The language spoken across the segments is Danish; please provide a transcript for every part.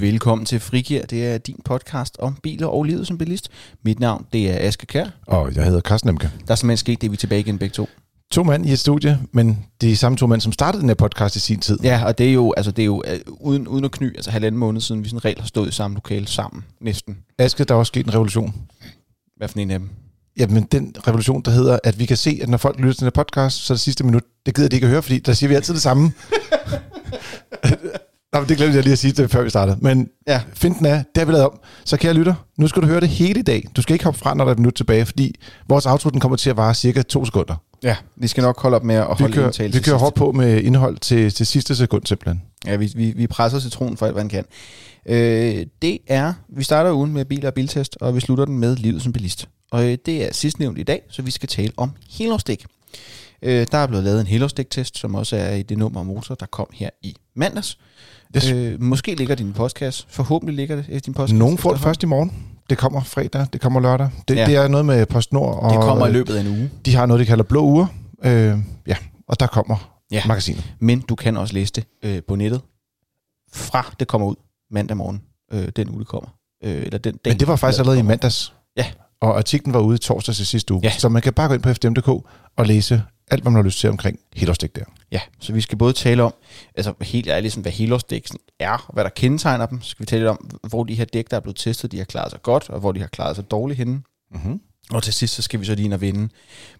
Velkommen til Frigir. Det er din podcast om biler og livet som bilist. Mit navn det er Aske Kær. Og jeg hedder Carsten Emke. Der er simpelthen sket det, vi er tilbage igen begge to. To mænd i et studie, men det er samme to mænd, som startede den her podcast i sin tid. Ja, og det er jo, altså, det er jo uh, uden, uden at kny, altså halvanden måned siden, vi sådan regel har stået i samme lokale sammen, næsten. Aske, der er også sket en revolution. Hvad for en af dem? Jamen, den revolution, der hedder, at vi kan se, at når folk lytter til den her podcast, så er det sidste minut, det gider de ikke at høre, fordi der siger vi altid det samme. Nå, det glemte jeg lige at sige det, før vi startede. Men ja. finten er, det har vi lavet om. Så kære lytter, nu skal du høre det hele i dag. Du skal ikke hoppe fra, når der er et minut tilbage, fordi vores outro den kommer til at vare cirka to sekunder. Ja, vi skal nok holde op med at Vi holde kører, indtale vi kører hårdt på med indhold til, til sidste sekund simpelthen. Ja, vi, vi, vi presser citronen for alt, hvad han kan. Øh, det er, vi starter ugen med biler og biltest, og vi slutter den med livet som bilist. Og øh, det er sidstnævnt i dag, så vi skal tale om helårsdæk. Øh, der er blevet lavet en helårsdæktest, som også er i det nummer motor, der kom her i mandags. Yes. Øh, måske ligger din podcast. Forhåbentlig ligger det i din podcast. Nogen får det først i morgen. Det kommer fredag, det kommer lørdag. Det, Ja. det er noget med PostNord. Og Det kommer i løbet af en uge. De har noget, de kalder blå uger. Øh, ja, og der kommer Ja. magasinet. Men du kan også læse det øh, på nettet, fra det kommer ud mandag morgen, øh, den uge det kommer. Øh, eller den dag, Men det var faktisk allerede i mandags. Ja. Og artiklen var ude i torsdag til sidste uge. Ja. Så man kan bare gå ind på fdm.dk og læse alt, hvad man har lyst til omkring helårsdæk der. Ja, så vi skal både tale om, altså helt ærligt, sådan, hvad helårsdæk er, og hvad der kendetegner dem. Så skal vi tale lidt om, hvor de her dæk, der er blevet testet, de har klaret sig godt, og hvor de har klaret sig dårligt henne. Mm-hmm. Og til sidst, så skal vi så lige ind og vinde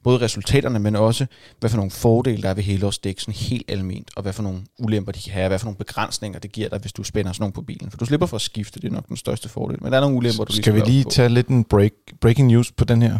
både resultaterne, men også, hvad for nogle fordele der er ved helårsdæk, sådan helt almindeligt, og hvad for nogle ulemper de kan have, hvad for nogle begrænsninger det giver dig, hvis du spænder sådan nogle på bilen. For du slipper for at skifte, det er nok den største fordel. Men der er nogle ulemper, du lige Skal vi være lige tage lidt en break, breaking news på den her?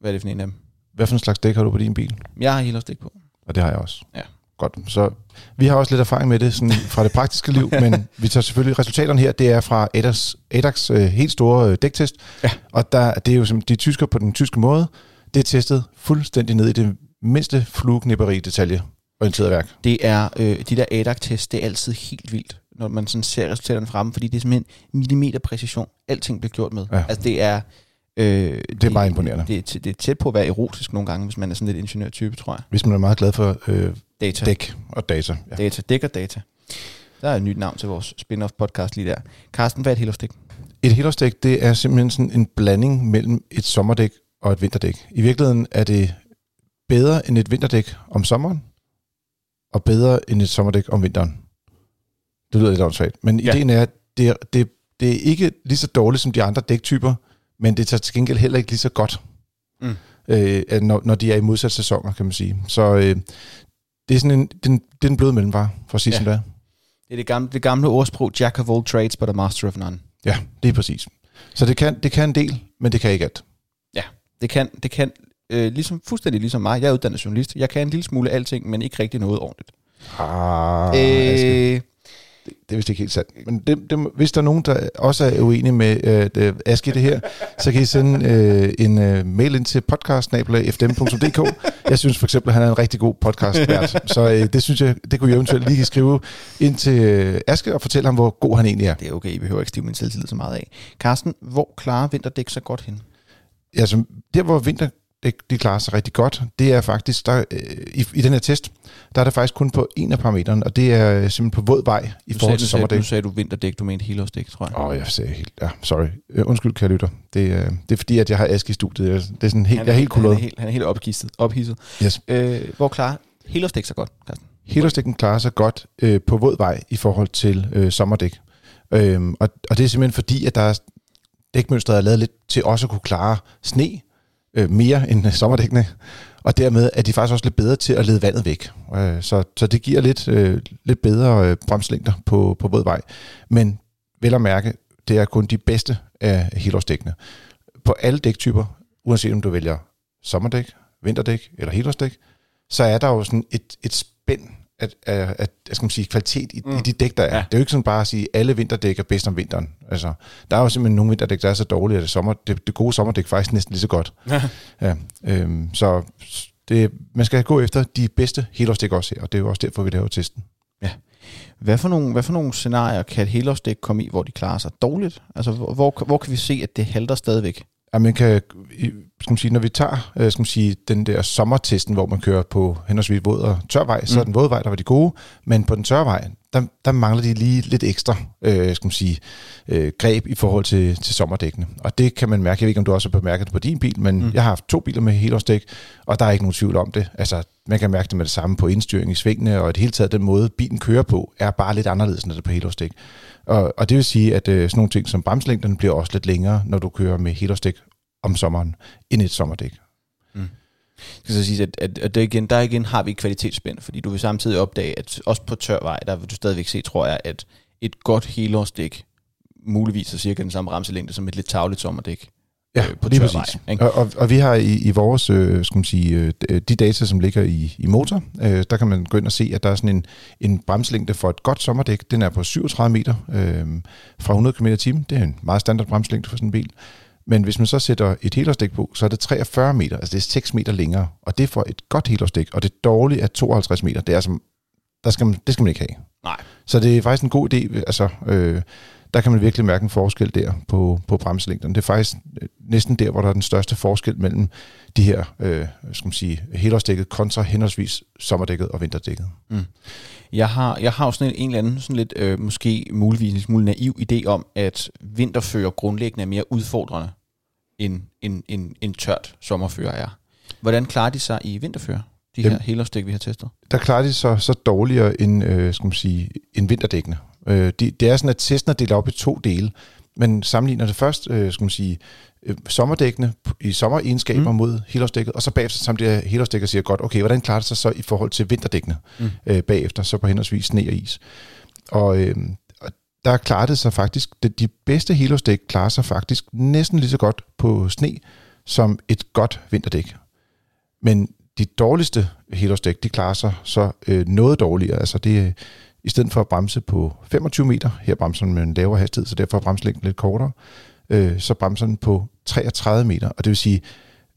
Hvad er det for en af dem? Hvad for en slags dæk har du på din bil? Jeg har helårsdæk på. Og det har jeg også. Ja. Godt. Så vi har også lidt erfaring med det sådan fra det praktiske liv, men vi tager selvfølgelig resultaterne her. Det er fra ADAX, ADAX øh, helt store øh, dæktest. Ja. Og der, det er jo som de tysker på den tyske måde. Det er testet fuldstændig ned i det mindste flueknipperi detalje orienteret værk. Det er, øh, de der ADAC-test, det er altid helt vildt, når man sådan ser resultaterne fremme, fordi det er simpelthen millimeterpræcision. Alting bliver gjort med. Ja. Altså det er... Øh, det, er meget imponerende. Det, det, det er tæt på at være erotisk nogle gange, hvis man er sådan lidt ingeniørtype, tror jeg. Hvis man er meget glad for øh, Data. dæk og data. Ja. Data. Dæk og data. Der er et nyt navn til vores spin-off podcast lige der. Carsten, hvad er et helårsdæk? Et helårsdæk, det er simpelthen sådan en blanding mellem et sommerdæk og et vinterdæk. I virkeligheden er det bedre end et vinterdæk om sommeren, og bedre end et sommerdæk om vinteren. Det lyder lidt åndssvagt. Men Ja. ideen er, at det, det, det er ikke lige så dårligt som de andre dæktyper, men det tager til gengæld heller ikke lige så godt, Mm. øh, når, når de er i modsat sæsoner, kan man sige. Så øh, det er sådan en, den, det er den bløde mellemvare, for at sige Ja. ja. som det er. Det er det gamle, det gamle ordsprog, Jack of all trades, but a master of none. Ja, det er præcis. Så det kan, det kan en del, men det kan ikke alt. Det kan, det kan øh, ligesom, fuldstændig ligesom mig. Jeg er uddannet journalist. Jeg kan en lille smule alting, men ikke rigtig noget ordentligt. Ah, øh, Det er vist ikke helt sandt. Men det, det, hvis der er nogen, der også er uenige med øh, det, Aske det her, så kan I sende øh, en øh, mail ind til podcast.fdm.dk. Jeg synes for eksempel, at han er en rigtig god podcastvært. Så øh, det synes jeg, det kunne I eventuelt lige skrive ind til øh, Aske og fortælle ham, hvor god han egentlig er. Det er okay, I behøver ikke stive min selvtillid så meget af. Carsten, hvor klarer vinterdæk så godt hen? Altså, der hvor vinterdæk de klarer sig rigtig godt, det er faktisk, der, øh, i, i den her test, der er det faktisk kun på en af parametrene, og det er simpelthen på våd vej i Nu forhold sagde, til sommerdæk. nu sagde du vinterdæk, du mente helårsdæk, tror jeg. Åh, oh, jeg sagde helt... Ja, sorry. Øh, undskyld, kære lytter. Det, øh, det er fordi, at jeg har Aske i studiet. Det er sådan helt, Han jeg er helt han er kuleret. helt, han er helt ophidset. ophidset. Yes. Øh, hvor klarer helårsdæk så godt, Carsten? Helårsdækken klarer sig godt øh, på våd vej i forhold til øh, sommerdæk. Øhm, og, og det er simpelthen fordi, at der er dækmønstret er lavet lidt til også at kunne klare sne øh, mere end øh, sommerdækkene. Og dermed er de faktisk også lidt bedre til at lede vandet væk. Øh, så, så det giver lidt, øh, lidt bedre øh, bremslængder på, på våd vej. Men vel at mærke, det er kun de bedste af helårsdækkene. På alle dæktyper, uanset om du vælger sommerdæk, vinterdæk eller helårsdæk, så er der jo sådan et, et spænd af, af jeg skal man sige, kvalitet i, Mm. i de dæk, der er. Ja. Ja. Det er jo ikke sådan bare at sige, at alle vinterdæk er bedst om vinteren. Altså, der er jo simpelthen nogle vinterdæk, der er så dårlige, at det, sommer, det, det gode sommerdæk faktisk næsten lige så godt. Ja, øhm, så det, man skal gå efter de bedste helårsdæk også her, og det er jo også derfor, vi laver testen. Hvad for, nogle, hvad for nogle scenarier kan et helårsdæk komme i, hvor de klarer sig dårligt? Altså, hvor, hvor, hvor kan vi se, at det halter stadigvæk? Ja, man kan, skal man sige, når vi tager øh, skal man sige, den der sommertesten, hvor man kører på henholdsvis våd og tørvej, mm. så er den våde vej, der var de gode, men på den tørre vej, der, der mangler de lige lidt ekstra øh, skal man sige, øh, greb i forhold til, til sommerdækkene. Og det kan man mærke, jeg ved ikke, om du også har bemærket det på din bil, men mm. jeg har haft to biler med helårsdæk, og der er ikke nogen tvivl om det. Altså, man kan mærke det med det samme på indstyring i svingene, og i det hele taget den måde, bilen kører på, er bare lidt anderledes, end det på helårsdæk. Og, og det vil sige, at øh, sådan nogle ting som bremslængden bliver også lidt længere, når du kører med helårsdæk om sommeren, end et sommerdæk. Mm. Jeg skal så sige, at, at, at der, igen, der igen har vi kvalitetsspænd, fordi du vil samtidig opdage, at også på tør vej, der vil du stadigvæk se, tror jeg, at et godt helårsdæk muligvis er cirka den samme bremselængde som et lidt tavligt sommerdæk. Ja, øh, på lige præcis. Vej, ikke? Og, og, og vi har i, i vores, øh, skal man sige, øh, de data, som ligger i, i motor, øh, der kan man gå ind og se, at der er sådan en, en bremslængde for et godt sommerdæk. Den er på 37 meter øh, fra 100 km t Det er en meget standard bremslængde for sådan en bil. Men hvis man så sætter et helårsdæk på, så er det 43 meter, altså det er 6 meter længere, og det er for et godt helårsdæk, og det dårlige er 52 meter. Det er altså, der skal man, det skal man ikke have. Nej. Så det er faktisk en god idé, altså, øh, der kan man virkelig mærke en forskel der på, på bremselængden. Det er faktisk øh, næsten der, hvor der er den største forskel mellem de her, øh, skal man sige, helårsdækket kontra henholdsvis sommerdækket og vinterdækket. Mm. Jeg har, jeg har jo sådan en, en eller anden, sådan lidt, øh, måske muligvis en smule naiv idé om, at vinterfører grundlæggende er mere udfordrende, end, end, end, end tørt sommerfører er. Hvordan klarer de sig i vinterfører, de her helårsdæk, vi har testet? Der klarer de sig så dårligere end, øh, skal man sige, end vinterdækkene. Øh, det, det er sådan, at testen er delt op i to dele. Men sammenligner det først, øh, skal man sige, øh, sommerdækkene i sommeregenskaber mm. mod helårsdækket, og så bagefter samtidig helårsdækket siger godt, okay, hvordan klarer det sig så i forhold til vinterdækkene mm. øh, bagefter, så på henholdsvis sne og is. Og, øh, der klarer det sig faktisk, de, de bedste helårsdæk klarer sig faktisk næsten lige så godt på sne, som et godt vinterdæk. Men de dårligste helårsdæk, de klarer sig så øh, noget dårligere. Altså det, i stedet for at bremse på 25 meter, her bremser den med en lavere hastighed, så derfor er bremselængden lidt kortere, øh, så bremser den på 33 meter. Og det vil sige,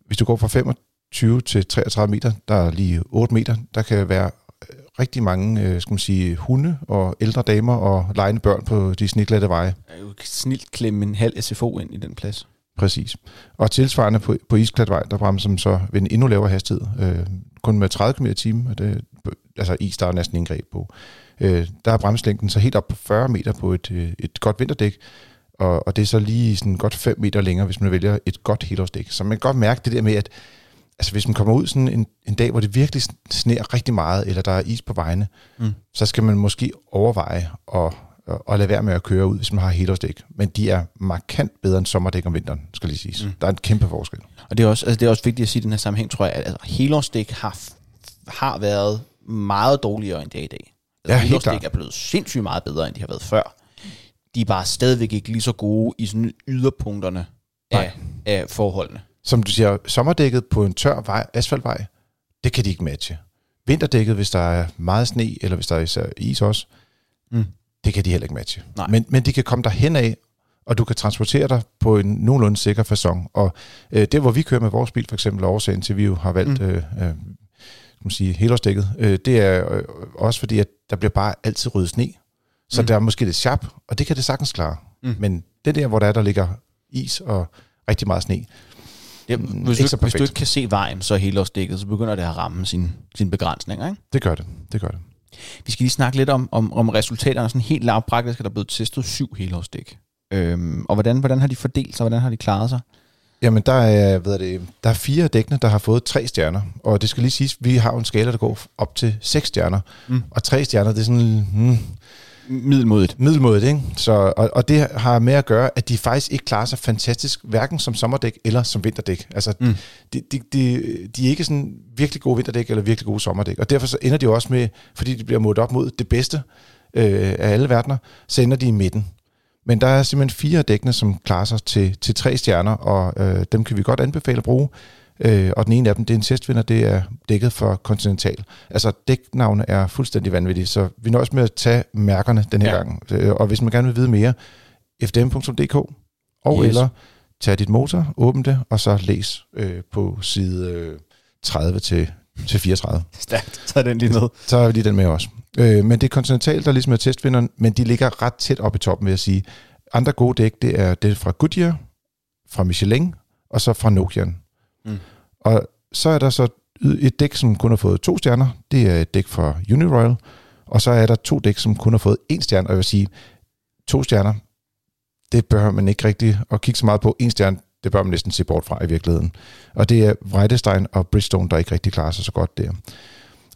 hvis du går fra 25 til 33 meter, der er lige 8 meter, der kan være rigtig mange øh, skal man sige, hunde og ældre damer og legende børn på de snitglatte veje. Jeg kan snilt klemme en halv SFO ind i den plads. Præcis. Og tilsvarende på, på isklatvej, der bremser man så ved en endnu lavere hastighed, øh, kun med 30 km i timen. Altså is, der er næsten ingen greb på. Øh, der er bremslængden så helt op på 40 meter på et, øh, et godt vinterdæk, og, og det er så lige sådan godt 5 meter længere, hvis man vælger et godt helårsdæk. Så man kan godt mærke det der med, at altså hvis man kommer ud sådan en, en dag, hvor det virkelig sneer rigtig meget, eller der er is på vejene, mm. så skal man måske overveje at, at lade være med at køre ud, hvis man har helårsdæk. Men de er markant bedre end sommerdæk om vinteren, skal lige sige. Mm. Der er en kæmpe forskel. Og det er også, altså det er også vigtigt at sige i den her sammenhæng, tror jeg, at altså, helårsdæk har, har været meget dårligere, end det er i dag. Altså, ja, helt klart. er blevet sindssygt meget bedre, end de har været før. De er bare stadigvæk ikke lige så gode i sådan yderpunkterne af, af forholdene. Som du siger, sommerdækket på en tør vej, asfaltvej, det kan de ikke matche. Vinterdækket, hvis der er meget sne, eller hvis der er især is også, mm. det kan de heller ikke matche. Nej. Men, men de kan komme der hen af, og du kan transportere dig på en nogenlunde sikker façon. Og øh, det, hvor vi kører med vores bil, for eksempel, årsagen til, vi jo har valgt mm. øh, øh, man sige, helårsdækket, øh, det er øh, også fordi, at der bliver bare altid ryddet sne. Så mm. der er måske lidt sharp, og det kan det sagtens klare. Mm. Men det der, hvor der er, der ligger is og rigtig meget sne, Ja, hvis, ikke du, hvis du ikke kan se vejen, så er helårsdækket, så begynder det at ramme sin, sin begrænsning, ikke? Det gør det, det gør det. Vi skal lige snakke lidt om, om, om resultaterne. Sådan helt lavpraktisk er der blevet testet syv helårsdæk. Øhm, og hvordan, hvordan har de fordelt sig? Hvordan har de klaret sig? Jamen, der er, ved det, der er fire dækkene, der har fået tre stjerner. Og det skal lige siges, vi har en skala, der går op til seks stjerner. Mm. Og tre stjerner, det er sådan... Hmm, middelmodigt. Middelmodigt, ikke? Så, og, og det har med at gøre, at de faktisk ikke klarer sig fantastisk, hverken som sommerdæk eller som vinterdæk. Altså, mm. de, de, de, de er ikke sådan virkelig gode vinterdæk eller virkelig gode sommerdæk. Og derfor så ender de også med, fordi de bliver målt op mod det bedste øh, af alle verdener, så ender de i midten. Men der er simpelthen fire dækkene, som klarer sig til, til tre stjerner, og øh, dem kan vi godt anbefale at bruge. Øh, og den ene af dem, det er en testvinder, det er dækket for Continental. Altså dæknavne er fuldstændig vanvittige, så vi nøjes med at tage mærkerne den her ja. gang. Øh, og hvis man gerne vil vide mere, fdm.dk, og yes. eller tag dit motor, åbn det, og så læs øh, på side øh, 30 til, til 34. Stærkt, så er den lige med. Så er vi lige den med også. Øh, men det er Continental, der ligesom er testvinderen, men de ligger ret tæt op i toppen, vil jeg sige. Andre gode dæk, det er det fra Goodyear, fra Michelin, og så fra Nokian. Mm. Og så er der så et dæk, som kun har fået to stjerner. Det er et dæk fra Uniroyal. Og så er der to dæk, som kun har fået en stjerne. Og jeg vil sige, to stjerner, det bør man ikke rigtig at kigge så meget på. En stjerne, det bør man næsten se bort fra i virkeligheden. Og det er Vreidestein og Bridgestone, der ikke rigtig klarer sig så godt der.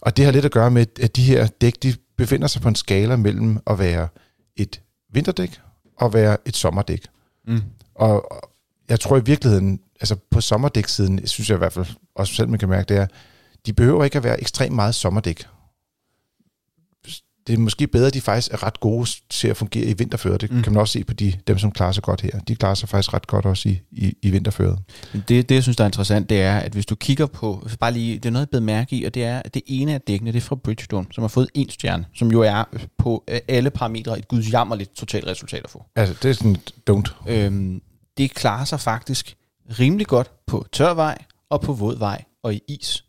Og det har lidt at gøre med, at de her dæk, de befinder sig på en skala mellem at være et vinterdæk og være et sommerdæk. Mm. Og og jeg tror i virkeligheden, altså på sommerdæksiden, synes jeg i hvert fald, også selv man kan mærke, det er, de behøver ikke at være ekstremt meget sommerdæk. Det er måske bedre, at de faktisk er ret gode til at fungere i vinterføret. Det Mm. kan man også se på de, dem, som klarer sig godt her. De klarer sig faktisk ret godt også i, i, i vinterføret. Det, det, jeg synes, der er interessant, det er, at hvis du kigger på, bare lige, det er noget, jeg blev mærke i, og det er, at det ene af dækkene, det er fra Bridgestone, som har fået en stjerne, som jo er på øh, alle parametre et gudsjammerligt totalt resultat at få. Altså, det er sådan don't. Øhm, det klarer sig faktisk rimelig godt på tør vej, og på våd vej, og i is.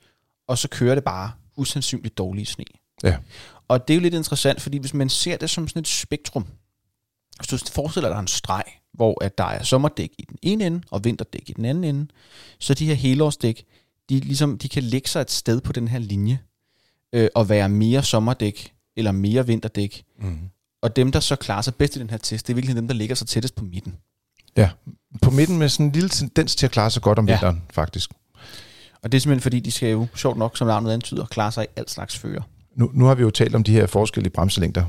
Og så kører det bare usandsynligt dårlig sne. Ja. Og det er jo lidt interessant, fordi hvis man ser det som sådan et spektrum, hvis du forestiller dig en streg, hvor at der er sommerdæk i den ene ende, og vinterdæk i den anden ende, så de her helårsdæk, de, ligesom, de kan lægge sig et sted på den her linje, øh, og være mere sommerdæk, eller mere vinterdæk. Mm. Og dem, der så klarer sig bedst i den her test, det er virkelig dem, der ligger så tættest på midten. På midten med sådan en lille tendens til at klare sig godt om Ja. vinteren, faktisk. Og det er simpelthen fordi, de skal jo, sjovt nok, som navnet antyder, klare sig i alt slags fører. Nu, nu har vi jo talt om de her forskellige bremselængder,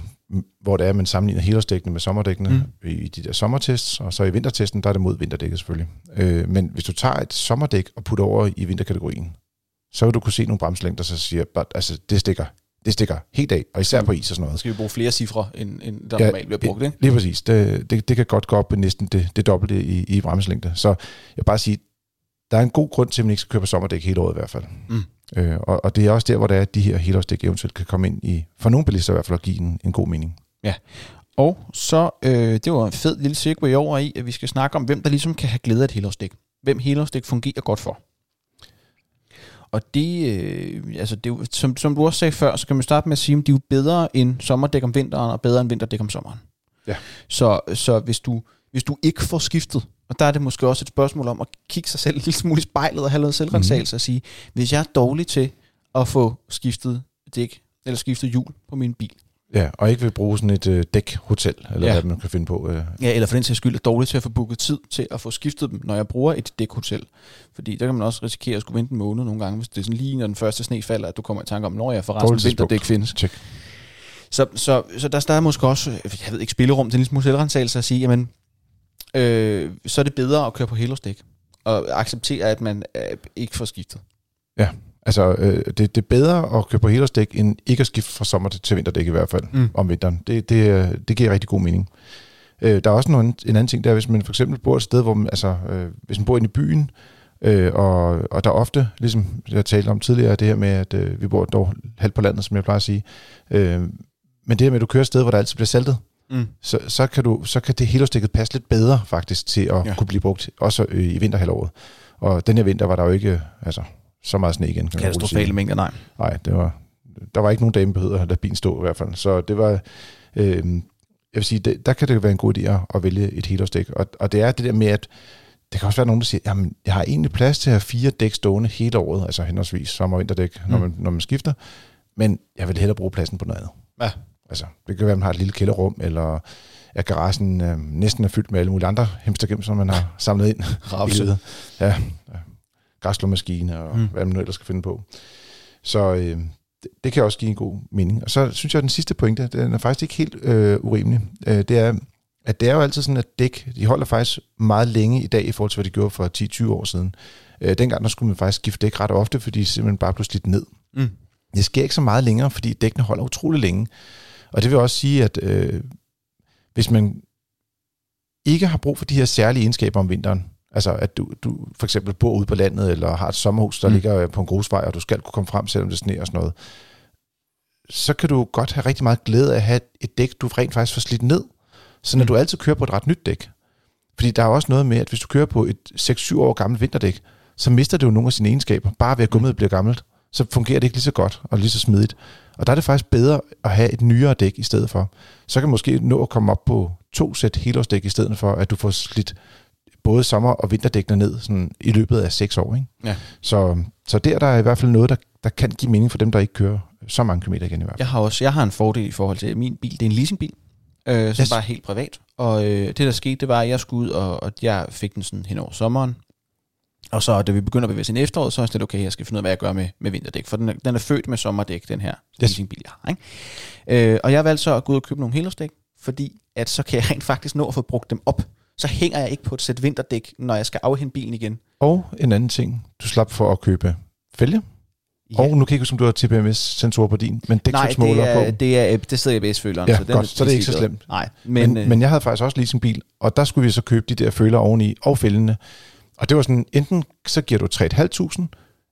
hvor det er, at man sammenligner helårsdækkene med sommerdækkene Mm. i de der sommertests, og så i vintertesten, der er det mod vinterdækket selvfølgelig. Øh, men hvis du tager et sommerdæk og putter over i vinterkategorien, så vil du kunne se nogle bremselængder, der siger, at altså, det stikker, det stikker helt af, og især på is og sådan Så noget. skal vi bruge flere cifre, end, end der Ja, normalt bliver brugt, ikke? Lige præcis. Det, det, det kan godt gå op næsten det, det dobbelte i, i bremselængde. Så jeg vil bare sige, der er en god grund til, at man ikke skal køre på sommerdæk hele året i hvert fald. Mm. Øh, og, og det er også der, hvor det er, at de her helårsdæk eventuelt kan komme ind i, for nogle bilister i hvert fald, at give en, en god mening. Og så, øh, det var en fed lille segue over i, at vi skal snakke om, hvem der ligesom kan have glæde af et helårsdæk. Hvem helårsdæk fungerer godt for. Og det, øh, altså det som, som du også sagde før, så kan man starte med at sige, at de er jo bedre end sommerdæk om vinteren, og bedre end vinterdæk om sommeren. Ja. Så, så hvis, du, hvis du ikke får skiftet, og der er det måske også et spørgsmål om at kigge sig selv en lille smule i spejlet og have noget selvrensagelse mm. og sige, hvis jeg er dårlig til at få skiftet dæk, eller skiftet hjul på min bil, Ja, og ikke vil bruge sådan et øh, dækhotel, eller Ja. ja. hvad man kan finde på. Øh. Ja, eller for den sags skyld er dårlig til at få booket tid til at få skiftet dem, når jeg bruger et dækhotel. Fordi der kan man også risikere at skulle vente en måned nogle gange, hvis det er sådan lige når den første sne falder, at du kommer i tanke om, når jeg forresten vinterdæk findes. Check. Så, så, så der, der er måske også, jeg ved ikke, spillerum til en lille smule selvrensagelse at sige, jamen, øh, så er det bedre at køre på helårsdæk, og acceptere, at man øh, ikke får skiftet. Altså, øh, det, det er bedre at køre på helårsdæk, end ikke at skifte fra sommer til vinterdæk i hvert fald, Mm. om vinteren. Det, det, øh, det giver rigtig god mening. Øh, der er også noget, en anden ting, der er, hvis man for eksempel bor et sted, hvor man, altså, øh, hvis man bor inde i byen, øh, og, og der er ofte, ligesom jeg talte om tidligere, det her med, at øh, vi bor dog halvt på landet, som jeg plejer at sige, øh, men det her med, at du kører et sted, hvor der altid bliver saltet, Mm. så, så, kan du, så kan det helårsdækket passe lidt bedre faktisk til at Ja. kunne blive brugt, også øh, i vinterhalvåret. Og den her vinter var der jo ikke altså, så meget sne igen. Katastrofale mængder, nej. Nej, det var, der var ikke nogen dame, der bilen stå i hvert fald. Så det var, øh, jeg vil sige, det, der kan det være en god idé at, vælge et helårsdæk. Og, og det er det der med, at det kan også være nogen, der siger, jamen, jeg har egentlig plads til at have fire dæk stående hele året, altså henholdsvis sommer- og vinterdæk, mm. når, man, når man skifter, men jeg vil hellere bruge pladsen på noget andet. Ja. Altså, det kan være, at man har et lille kælderrum, eller at garagen øh, næsten er fyldt med alle mulige andre hemstergem, som man har samlet ind. Rapse. i løbet. Ja, ja. græsslåmaskine og mm. hvad man nu ellers skal finde på. Så øh, det, det kan også give en god mening. Og så synes jeg, at den sidste pointe, den er faktisk ikke helt øh, urimelig. Øh, det er, at det er jo altid sådan, at dæk, de holder faktisk meget længe i dag i forhold til, hvad de gjorde for 10-20 år siden. Øh, dengang der skulle man faktisk skifte dæk ret ofte, fordi de simpelthen bare blev slidt ned. Mm. Det sker ikke så meget længere, fordi dækkene holder utrolig længe. Og det vil også sige, at øh, hvis man ikke har brug for de her særlige egenskaber om vinteren, altså at du, du for eksempel bor ude på landet, eller har et sommerhus, der Mm. ligger på en grusvej, og du skal kunne komme frem, selvom det sneer og sådan noget, så kan du godt have rigtig meget glæde af at have et dæk, du rent faktisk får slidt ned, så når Mm. du altid kører på et ret nyt dæk. Fordi der er også noget med, at hvis du kører på et 6-7 år gammelt vinterdæk, så mister det jo nogle af sine egenskaber. Bare ved at gummiet bliver gammelt, så fungerer det ikke lige så godt og lige så smidigt. Og der er det faktisk bedre at have et nyere dæk i stedet for. Så kan man måske nå at komme op på to sæt helårsdæk i stedet for, at du får slidt både sommer- og vinterdækkene ned sådan, i løbet af seks år. Ikke? Ja. Så, så der, der er i hvert fald noget, der, der kan give mening for dem, der ikke kører så mange kilometer igen i hvert fald. Jeg har også jeg har en fordel i forhold til min bil. Det er en leasingbil, øh, som Yes. bare er helt privat. Og øh, det, der skete, det var, at jeg skulle ud, og, og jeg fik den sådan hen over sommeren. Og så, da vi begynder at bevæge os ind i efteråret, så er lidt, okay, jeg skal finde ud af, hvad jeg gør med, med vinterdæk. For den er, den er født med sommerdæk, den her Yes. leasingbil, jeg har. Ikke? Øh, og jeg valgte så at gå ud og købe nogle helårsdæk, fordi at så kan jeg rent faktisk nå at få brugt dem op. Så hænger jeg ikke på et sæt vinterdæk, når jeg skal afhente bilen igen. Og en anden ting, du slap for at købe fælge. Ja. Og nu kan jeg ikke huske, om du har TPMS-sensorer på din, men Nej, dæksmåler det er, på. det er, det sidder i ABS-føleren. Ja, så den godt. Så det er ikke så slemt. Nej, Men, men, øh, men jeg havde faktisk også leasingbil, og der skulle vi så købe de der føler oveni og fældene. Og det var sådan, enten så giver du 3.500,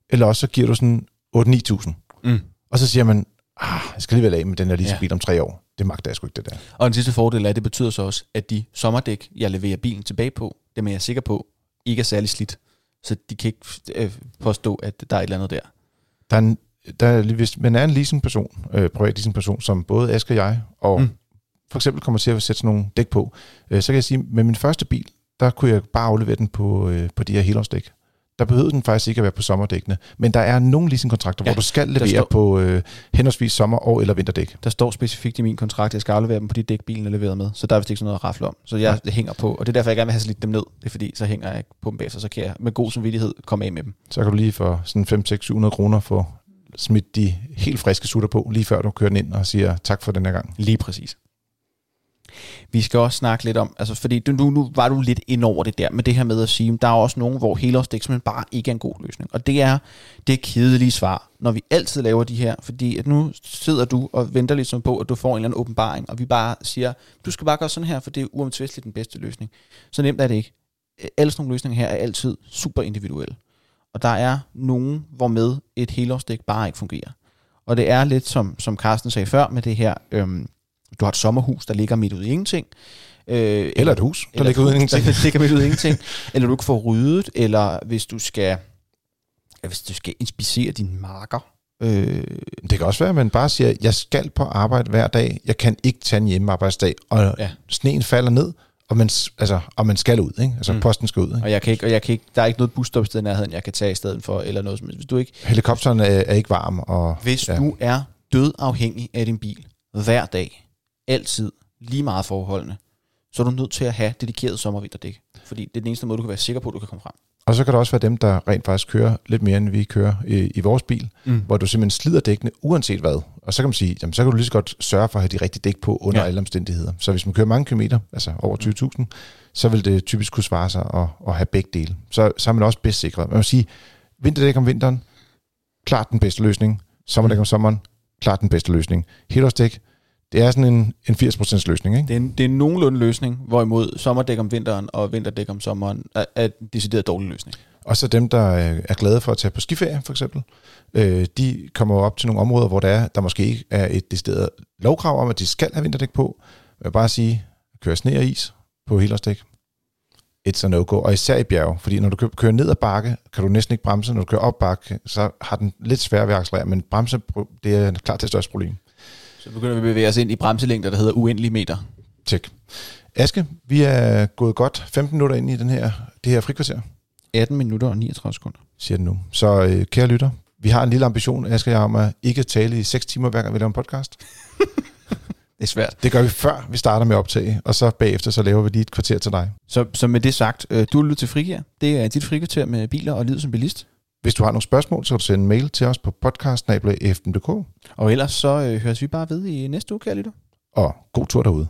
eller også så giver du sådan 8-9.000. Mm. Og så siger man, ah, jeg skal alligevel af med den her leasingbil ja. om tre år. Det magter jeg sgu ikke, det der. Og den sidste fordel er, at det betyder så også, at de sommerdæk, jeg leverer bilen tilbage på, dem er jeg sikker på, ikke er særlig slidt. Så de kan ikke øh, påstå, at der er et eller andet der. Der er en, der er, lige- hvis man er en leasingperson, øh, privat leasingperson, som både Aske og jeg, og mm. For eksempel kommer til at sætte sådan nogle dæk på, øh, så kan jeg sige, med min første bil, der kunne jeg bare aflevere den på, øh, på de her helårsdæk. Der behøvede den faktisk ikke at være på sommerdækkene. Men der er nogle leasingkontrakter, ja, Ja, hvor du skal levere står- på øh, henholdsvis sommer- og eller vinterdæk. Der står specifikt i min kontrakt, at jeg skal aflevere dem på de dæk, bilen er leveret med. Så der er vist ikke sådan noget at rafle om. Så jeg det hænger på, og det er derfor, jeg gerne vil have slidt dem ned. Det er fordi, så hænger jeg på dem bagefter, så kan jeg med god samvittighed komme af med dem. Så kan du lige for sådan 5 6 700 kroner få smidt de helt friske sutter på, lige før du kører den ind og siger tak for den her gang. Lige præcis. Vi skal også snakke lidt om, altså fordi du, nu, nu var du lidt ind over det der, med det her med at sige, der er også nogen, hvor helårsdæk simpelthen bare ikke er en god løsning. Og det er det kedelige svar, når vi altid laver de her, fordi at nu sidder du og venter ligesom på, at du får en eller anden åbenbaring, og vi bare siger, du skal bare gøre sådan her, for det er uomtvisteligt den bedste løsning. Så nemt er det ikke. Alle sådan nogle løsninger her er altid super individuelle. Og der er nogen, hvor med et helårsdæk bare ikke fungerer. Og det er lidt som, som Carsten sagde før med det her, øhm, du har et sommerhus, der ligger midt ude i ingenting. Øh, Eller et hus, der eller ligger uden hus, ingenting. Der ligger midt ude i ingenting. eller du ikke får ryddet, eller hvis du skal, ja, hvis du skal inspicere dine marker. Øh, Det kan også være, at man bare siger, jeg skal på arbejde hver dag, jeg kan ikke tage en hjemmearbejdsdag, og ja. Sneen falder ned, og man, altså, og man skal ud, ikke? altså mm. Posten skal ud. Ikke? og jeg kan ikke, og jeg kan ikke, der er ikke noget busstopsted i nærheden, jeg kan tage i stedet for, eller noget som. Hvis du ikke, Helikopteren er, er ikke varm. Og, hvis ja. du er død afhængig af din bil hver dag, altid, lige meget forholdene, så er du nødt til at have dedikeret sommervinterdæk. Fordi det er den eneste måde, du kan være sikker på, at du kan komme frem. Og så kan der også være dem, der rent faktisk kører lidt mere, end vi kører i, i vores bil, Mm. hvor du simpelthen slider dækkene uanset hvad. Og så kan man sige, jamen, så kan du lige så godt sørge for at have de rigtige dæk på under ja. Alle omstændigheder. Så hvis man kører mange kilometer, altså over 20.000, så vil det typisk kunne svare sig at, at have begge dele. Så, så er man også bedst sikret. Man må sige, vinterdæk om vinteren, klart den bedste løsning. Sommerdæk om sommeren, klart den bedste løsning. Helårsdæk, det er sådan en, en 80% løsning, ikke? Det er, en, det er en nogenlunde løsning, hvorimod sommerdæk om vinteren og vinterdæk om sommeren er, er en decideret dårlig løsning. Og så dem, der øh, er glade for at tage på skiferie, for eksempel, øh, de kommer op til nogle områder, hvor der, er, der måske ikke er et decideret lovkrav om, at de skal have vinterdæk på. Jeg vil bare sige, køre sne og is på helårsdæk. It's a no-go. Og især i bjerge, fordi når du kø- kører ned ad bakke, kan du næsten ikke bremse. Når du kører op bakke, så har den lidt svært ved at accelerere, men bremse, det er klart det største problem. Så begynder vi at bevæge os ind i bremselængder, der hedder uendelige meter. Tjek. Aske, vi er gået godt 15 minutter ind i den her, det her frikvarter. 18 minutter og 39 sekunder. siger den nu. Så øh, kære lytter, vi har en lille ambition, og jeg, om at ikke tale i 6 timer, hver gang vi laver en podcast. Det er svært. Det gør vi før vi starter med at optage, og så bagefter så laver vi lige et kvarter til dig. Så, så med det sagt, øh, du lytter til Frigir. Det er dit frikvarter med biler og livet som bilist. Hvis du har nogle spørgsmål, så kan du sende en mail til os på podcast.fm.dk, Og ellers så øh, høres vi bare ved i næste uge, kære lytter. og god tur derude.